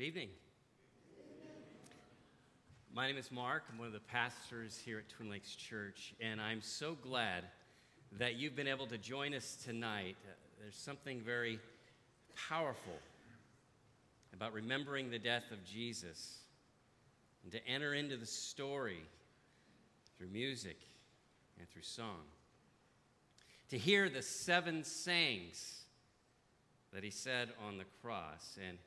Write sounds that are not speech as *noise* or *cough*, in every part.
Good evening. My name is Mark. I'm one of the pastors here at Twin Lakes Church, and I'm so glad that you've been able to join us tonight. Uh, there's something very powerful about remembering the death of Jesus and to enter into the story through music and through song. To hear the seven sayings that he said on the cross and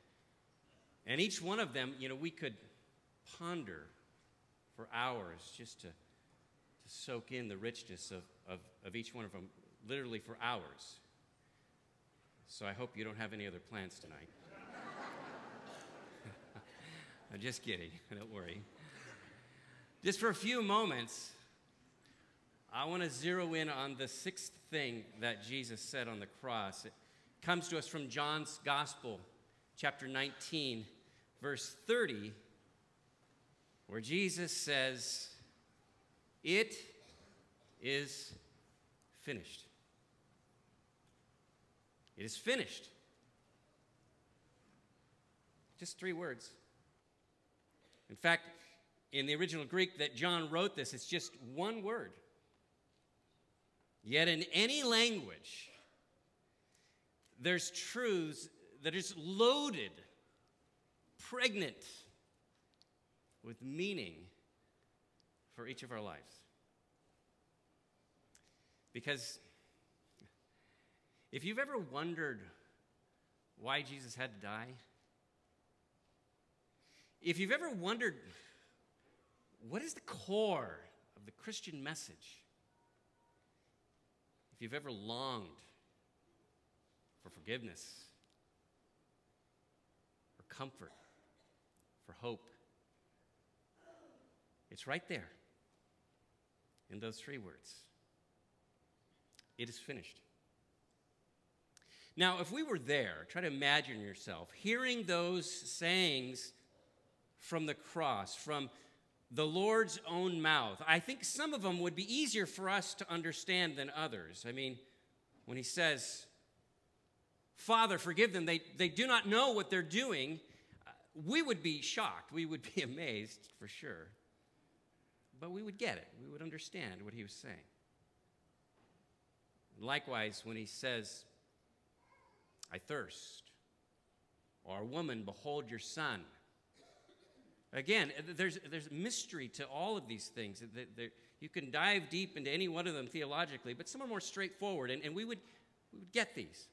and each one of them, you know, we could ponder for hours just to, to soak in the richness of, of, of each one of them, literally for hours. So I hope you don't have any other plans tonight. *laughs* I'm just kidding, *laughs* don't worry. Just for a few moments, I want to zero in on the sixth thing that Jesus said on the cross. It comes to us from John's Gospel, chapter 19, verse 30, where Jesus says, It is finished. It is finished. Just three words. In fact, in the original Greek that John wrote this, it's just one word. Yet in any language, there's truths that is loaded pregnant with meaning for each of our lives. Because if you've ever wondered why Jesus had to die, if you've ever wondered what is the core of the Christian message, if you've ever longed for forgiveness or comfort for hope. It's right there in those three words. It is finished. Now, if we were there, try to imagine yourself hearing those sayings from the cross, from the Lord's own mouth. I think some of them would be easier for us to understand than others. I mean, when he says, Father, forgive them, they, they do not know what they're doing we would be shocked. We would be *laughs* amazed for sure. But we would get it. We would understand what he was saying. Likewise, when he says, I thirst, or woman, behold your son. Again, there's, there's mystery to all of these things. You can dive deep into any one of them theologically, but some are more straightforward, and, and we, would, we would get these.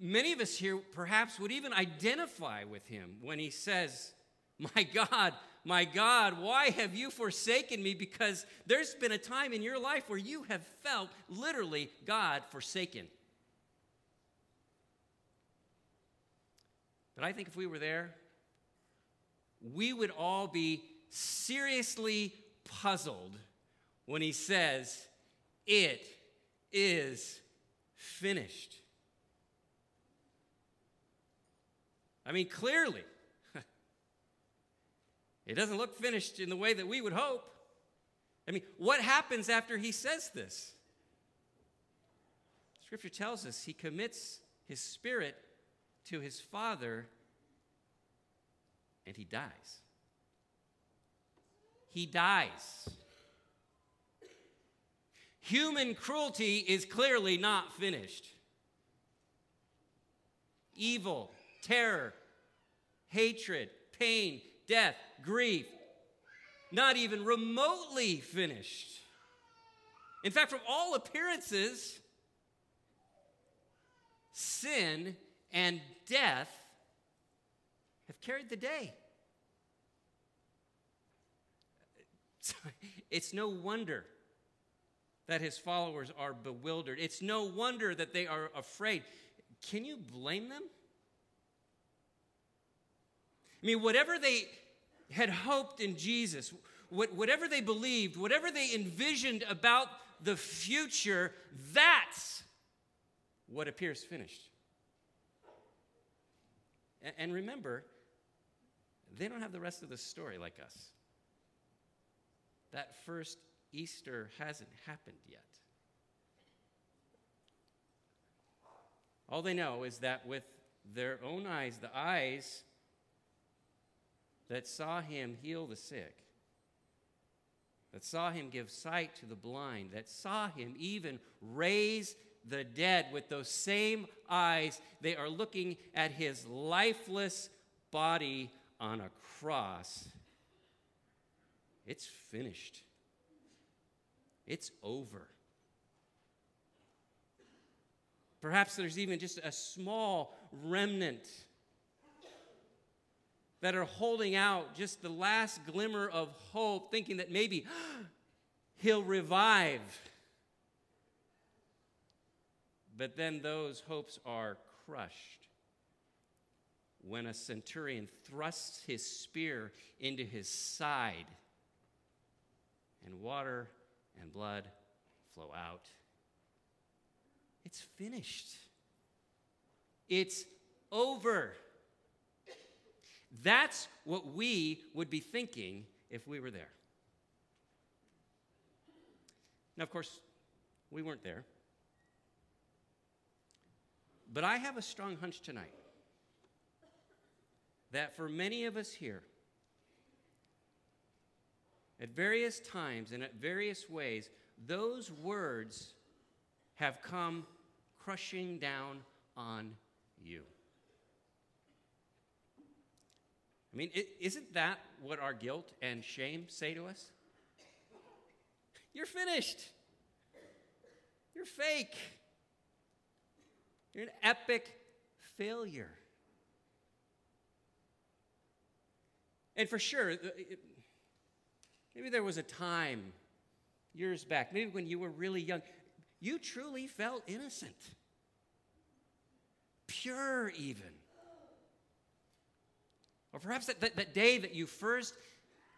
Many of us here perhaps would even identify with him when he says, My God, my God, why have you forsaken me? Because there's been a time in your life where you have felt literally God forsaken. But I think if we were there, we would all be seriously puzzled when he says, It is finished. I mean, clearly, *laughs* it doesn't look finished in the way that we would hope. I mean, what happens after he says this? Scripture tells us he commits his spirit to his Father and he dies. He dies. Human cruelty is clearly not finished. Evil, terror, hatred, pain, death, grief, not even remotely finished. In fact, from all appearances, sin and death have carried the day. *laughs* It's no wonder that his followers are bewildered. It's no wonder that they are afraid. Can you blame them? I mean, whatever they had hoped in Jesus, whatever they believed, whatever they envisioned about the future, that's what appears finished. And remember, they don't have the rest of the story like us. That first Easter hasn't happened yet. All they know is that with their own eyes, the eyes that saw him heal the sick, that saw him give sight to the blind, that saw him even raise the dead with those same eyes. They are looking at his lifeless body on a cross. It's finished, it's over. Perhaps there's even just a small remnant that are holding out just the last glimmer of hope, thinking that maybe *gasps* he'll revive. But then those hopes are crushed when a centurion thrusts his spear into his side and water and blood flow out. It's finished. It's over. That's what we would be thinking if we were there. Now, of course, we weren't there. But I have a strong hunch tonight that for many of us here, at various times and at various ways, those words have come crushing down on you. I mean, isn't that what our guilt and shame say to us? You're finished. You're fake. You're an epic failure. And for sure, uh, maybe there was a time years back, maybe when you were really young, you truly felt innocent, pure even. Or perhaps that, that, that, day that you first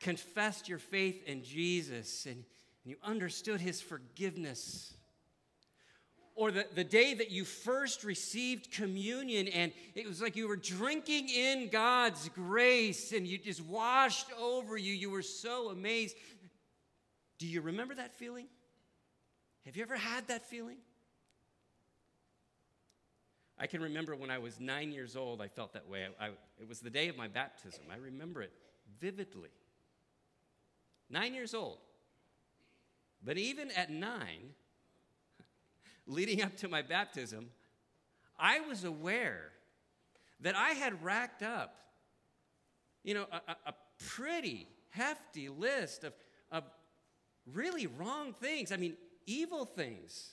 confessed your faith in Jesus and, and you understood his forgiveness or the, the day that you first received communion and it was like you were drinking in God's grace and you just washed over you. You were so amazed. Do you remember that feeling? Have you ever had that feeling? I can remember when I was nine years old, I felt that way. I, I, it was the day of my baptism. I remember it vividly. Nine years old. But even at nine, *laughs* leading up to my baptism, I was aware that I had racked up, you know, a, a pretty hefty list of, of really wrong things. I mean, evil things,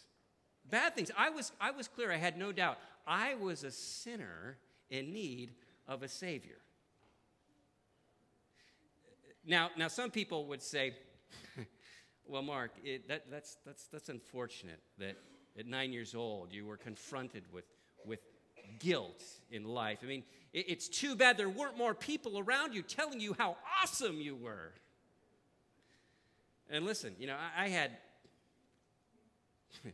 bad things. I was, I was clear, I had no doubt. I was a sinner in need of a Savior. Now, now some people would say, *laughs* well, Mark, it, that, that's, that's, that's unfortunate that at nine years old, you were confronted with, with guilt in life. I mean, it, it's too bad there weren't more people around you telling you how awesome you were. And listen, you know, I, I had, *laughs*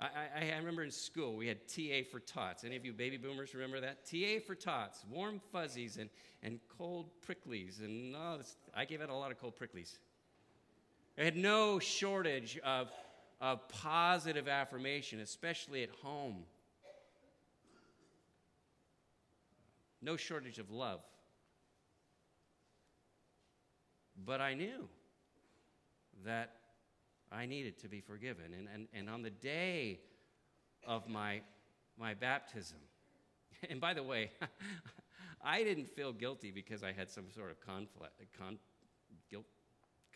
I, I, I, remember in school we had TA for tots. Any of you baby boomers remember that? TA for tots, warm fuzzies and, and cold pricklies. And oh, this, I gave out a lot of cold pricklies. I had no shortage of of positive affirmation, especially at home. No shortage of love. But I knew that I needed to be forgiven. And, and, and on the day of my, my baptism, *laughs* and by the way, *laughs* I didn't feel guilty because I had some sort of conflict, con, guilt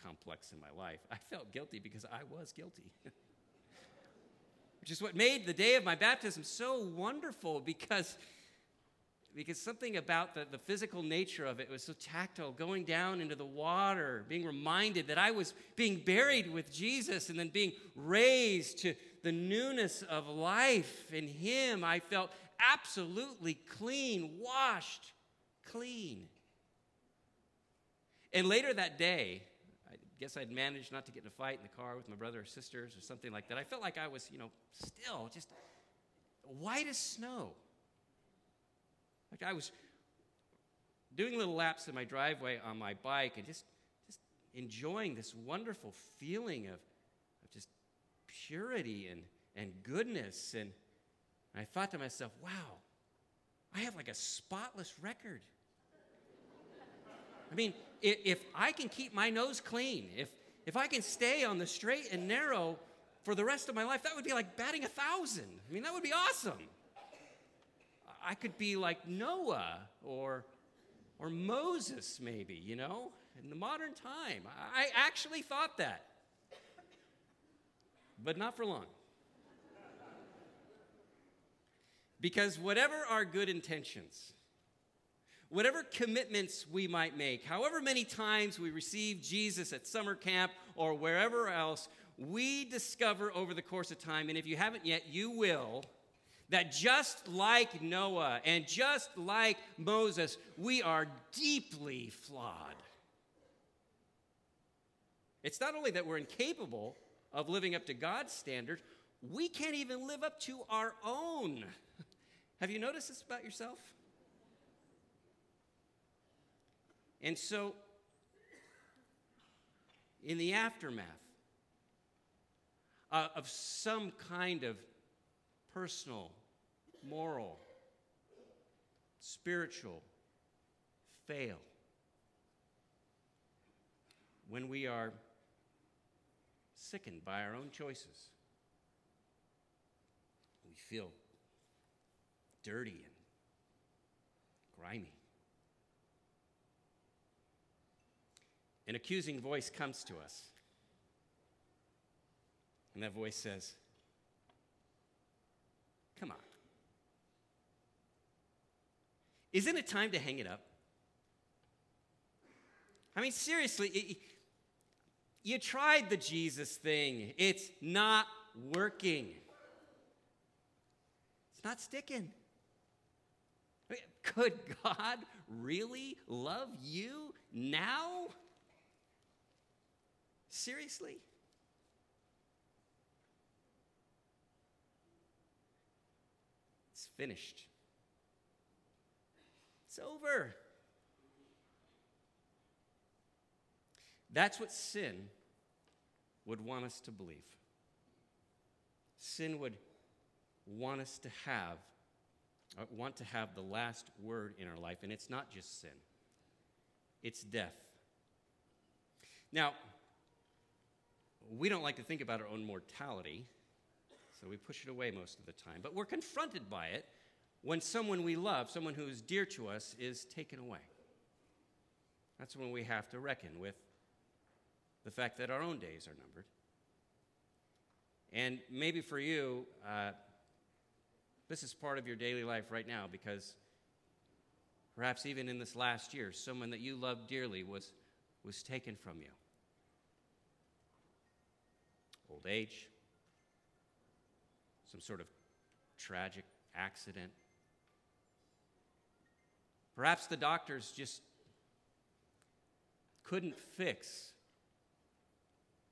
complex in my life. I felt guilty because I was guilty. *laughs* Which is what made the day of my baptism so wonderful because, because something about the, the physical nature of it was so tactile, going down into the water, being reminded that I was being buried with Jesus and then being raised to the newness of life in Him. I felt absolutely clean, washed clean. And later that day, I guess I'd managed not to get in a fight in the car with my brother or sisters or something like that. I felt like I was, you know, still just white as snow. Like I was doing little laps in my driveway on my bike and just, just enjoying this wonderful feeling of, of just purity and, and goodness. And I thought to myself, wow, I have like a spotless record. I mean, if, if I can keep my nose clean, if, if I can stay on the straight and narrow for the rest of my life, that would be like batting a thousand. I mean, that would be awesome. I could be like Noah or, or Moses, maybe, you know, in the modern time. I actually thought that. But not for long. Because whatever our good intentions, whatever commitments we might make, however many times we receive Jesus at summer camp or wherever else, we discover over the course of time, and if you haven't yet, you will, that just like Noah and just like Moses, we are deeply flawed. It's not only that we're incapable of living up to God's standard, we can't even live up to our own. Have you noticed this about yourself? And so, in the aftermath uh, of some kind of personal, moral, spiritual fail, when we are sickened by our own choices, we feel dirty and grimy. An accusing voice comes to us. And that voice says, Come on. Isn't it time to hang it up? I mean, seriously, it, you tried the Jesus thing, it's not working, it's not sticking. Could God really love you now? Seriously? It's finished. It's over. That's what sin would want us to believe. Sin would want us to have uh, want to have the last word in our life, and it's not just sin, it's death. Now, we don't like to think about our own mortality, so we push it away most of the time, but we're confronted by it when someone we love, someone who is dear to us, is taken away. That's when we have to reckon with the fact that our own days are numbered. And maybe for you, uh, this is part of your daily life right now because perhaps even in this last year, someone that you loved dearly was, was taken from you. Old age, some sort of tragic accident. Perhaps the doctors just couldn't fix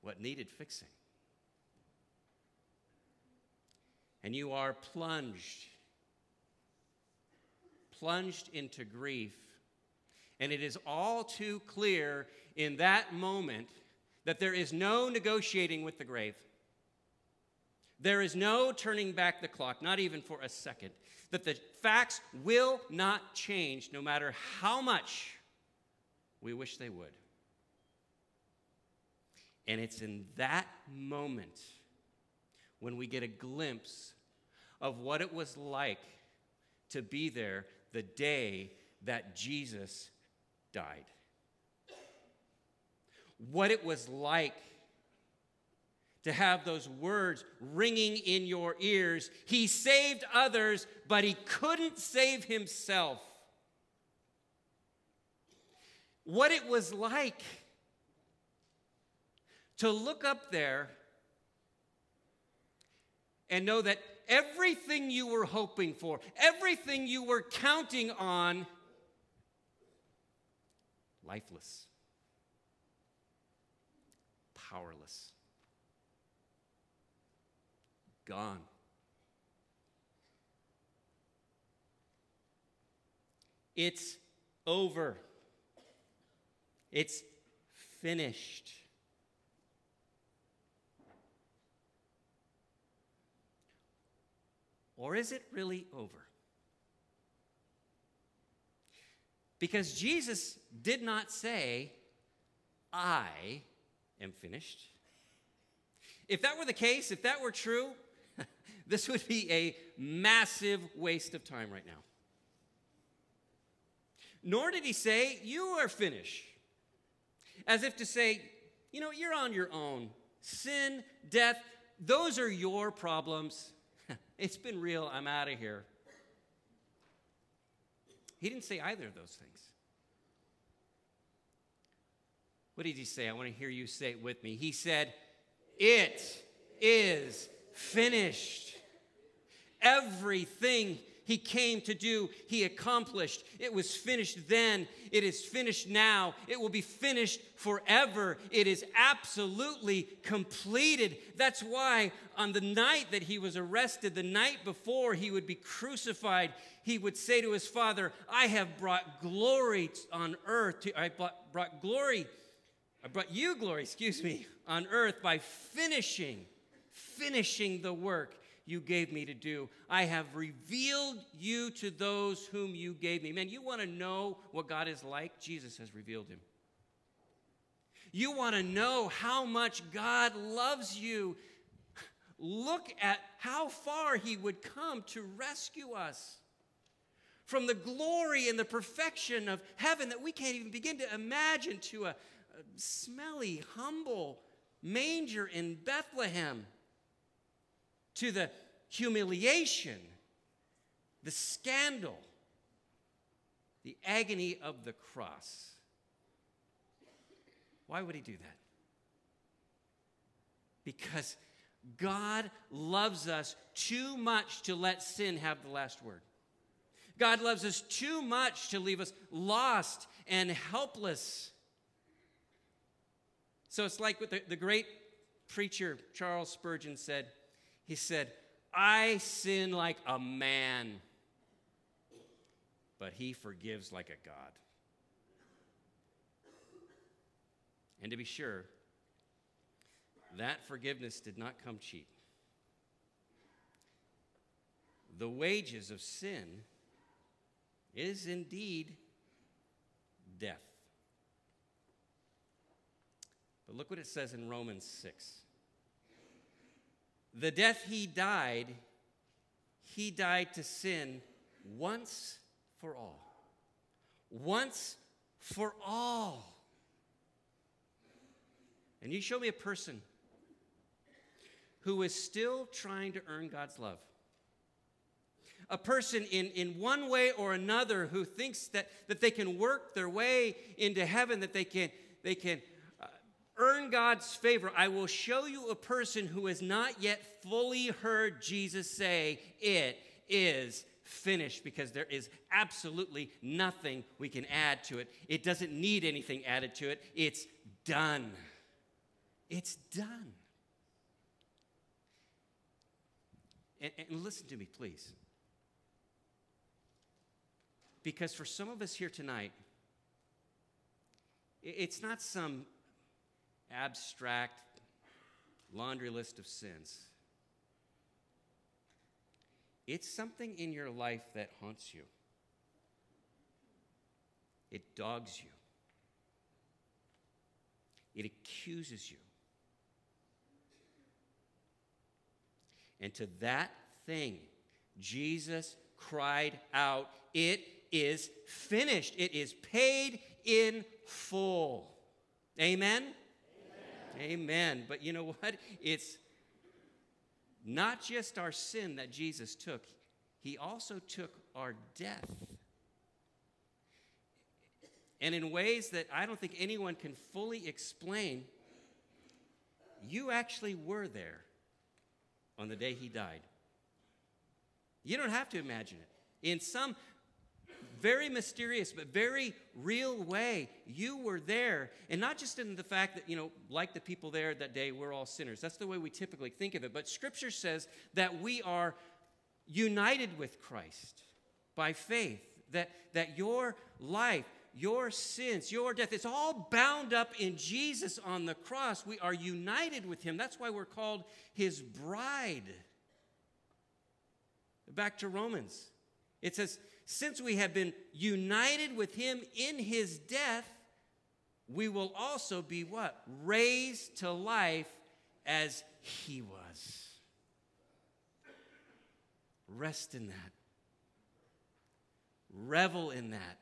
what needed fixing. and you are plunged, plunged into grief. And it is all too clear in that moment that there is no negotiating with the grave. There is no turning back the clock, not even for a second. That the facts will not change no matter how much we wish they would. And it's in that moment when we get a glimpse of what it was like to be there the day that Jesus died. What it was like to have those words ringing in your ears. He saved others, but he couldn't save himself. What it was like to look up there and know that everything you were hoping for, everything you were counting on, lifeless, powerless, gone. It's over. It's finished. Or is it really over? Because Jesus did not say, I am finished. If that were the case, if that were true, *laughs* this would be a massive waste of time right now. Nor did he say, You are finished. As if to say, You know, you're on your own. Sin, death, those are your problems. *laughs* it's been real. I'm out of here. He didn't say either of those things. What did he say? I want to hear you say it with me. He said, It is finished. Everything he came to do, he accomplished. It was finished then. It is finished now. It will be finished forever. It is absolutely completed. That's why on the night that he was arrested, the night before he would be crucified, he would say to his father, I have brought glory on earth. To, I brought glory, I brought you glory, excuse me, on earth by finishing, finishing the work you gave me to do. I have revealed you to those whom you gave me. Man, you want to know what God is like? Jesus has revealed him. You want to know how much God loves you? Look at how far he would come to rescue us from the glory and the perfection of heaven that we can't even begin to imagine to a, a smelly, humble manger in Bethlehem to the humiliation, the scandal, the agony of the cross. Why would he do that? Because God loves us too much to let sin have the last word. God loves us too much to leave us lost and helpless. So it's like what the, the great preacher Charles Spurgeon said. He said, I sin like a man, but he forgives like a God. And to be sure, that forgiveness did not come cheap. The wages of sin is indeed death. But look what it says in Romans 6. The death he died, he died to sin once for all. Once for all. And you show me a person who is still trying to earn God's love. A person in, in one way or another who thinks that, that they can work their way into heaven, that they can, they can earn God's favor, I will show you a person who has not yet fully heard Jesus say, It is finished, because there is absolutely nothing we can add to it. It doesn't need anything added to it. It's done. It's done. And, and listen to me, please. Because for some of us here tonight, it's not some abstract laundry list of sins. It's something in your life that haunts you, it dogs you, it accuses you. And to that thing, Jesus cried out, It is finished. It is paid in full. Amen? Amen. But you know what? It's not just our sin that Jesus took, He also took our death. And in ways that I don't think anyone can fully explain, you actually were there on the day He died. You don't have to imagine it. In some very mysterious but very real way. You were there. And not just in the fact that, you know, like the people there that day, we're all sinners. That's the way we typically think of it. But Scripture says that we are united with Christ by faith, that, that your life, your sins, your death, it's all bound up in Jesus on the cross. We are united with him. That's why we're called his bride. Back to Romans. It says, since we have been united with him in his death, we will also be what? Raised to life as he was. Rest in that. Revel in that.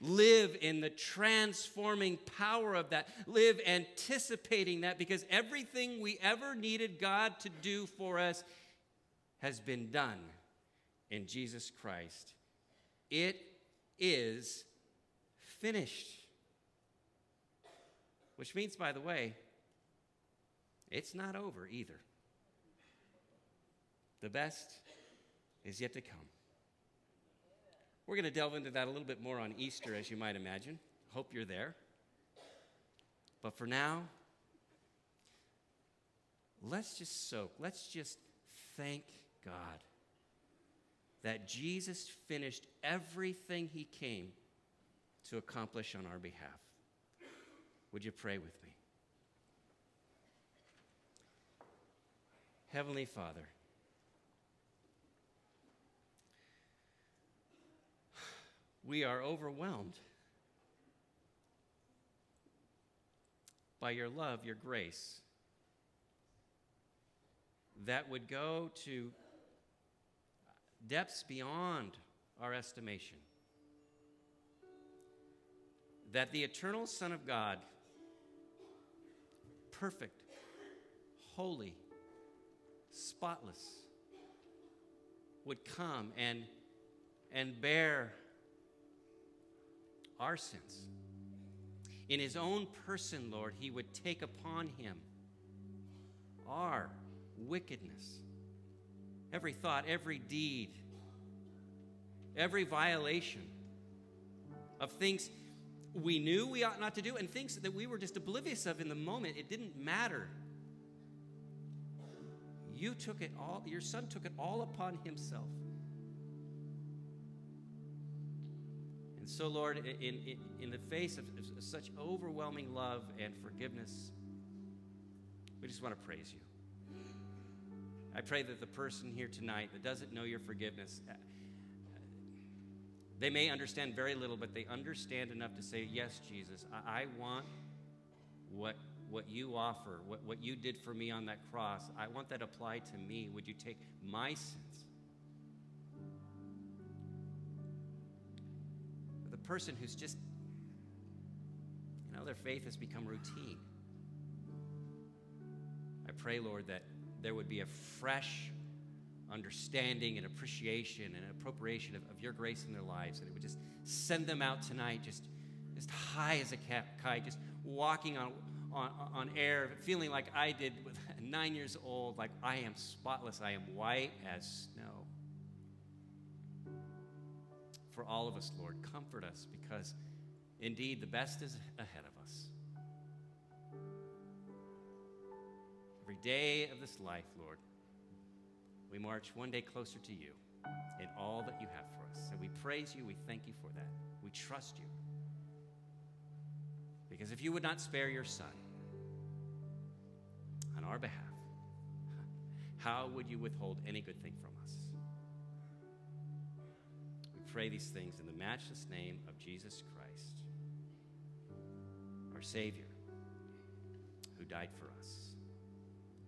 Live in the transforming power of that. Live anticipating that because everything we ever needed God to do for us has been done in Jesus Christ. It is finished. Which means, by the way, it's not over either. The best is yet to come. We're going to delve into that a little bit more on Easter, as you might imagine. Hope you're there. But for now, let's just soak. Let's just thank God that Jesus finished everything he came to accomplish on our behalf. Would you pray with me? Heavenly Father, we are overwhelmed by your love, your grace, that would go to depths beyond our estimation. That the eternal Son of God, perfect, holy, spotless, would come and, and bear our sins. In his own person, Lord, he would take upon him our wickedness every thought, every deed, every violation of things we knew we ought not to do and things that we were just oblivious of in the moment. It didn't matter. You took it all, your son took it all upon himself. And so, Lord, in, in, in the face of, of such overwhelming love and forgiveness, we just want to praise you. I pray that the person here tonight that doesn't know your forgiveness, uh, they may understand very little, but they understand enough to say, Yes, Jesus, I, I want what, what you offer, what, what you did for me on that cross. I want that applied to me. Would you take my sins? The person who's just, you know, their faith has become routine. I pray, Lord, that there would be a fresh understanding and appreciation and appropriation of, of your grace in their lives. And it would just send them out tonight, just, just high as a kite, just walking on, on, on air, feeling like I did with *laughs* nine years old, like I am spotless, I am white as snow. For all of us, Lord, comfort us because indeed the best is ahead of us. Every day of this life, Lord, we march one day closer to you in all that you have for us. And we praise you. We thank you for that. We trust you. Because if you would not spare your son on our behalf, how would you withhold any good thing from us? We pray these things in the matchless name of Jesus Christ, our Savior, who died for us.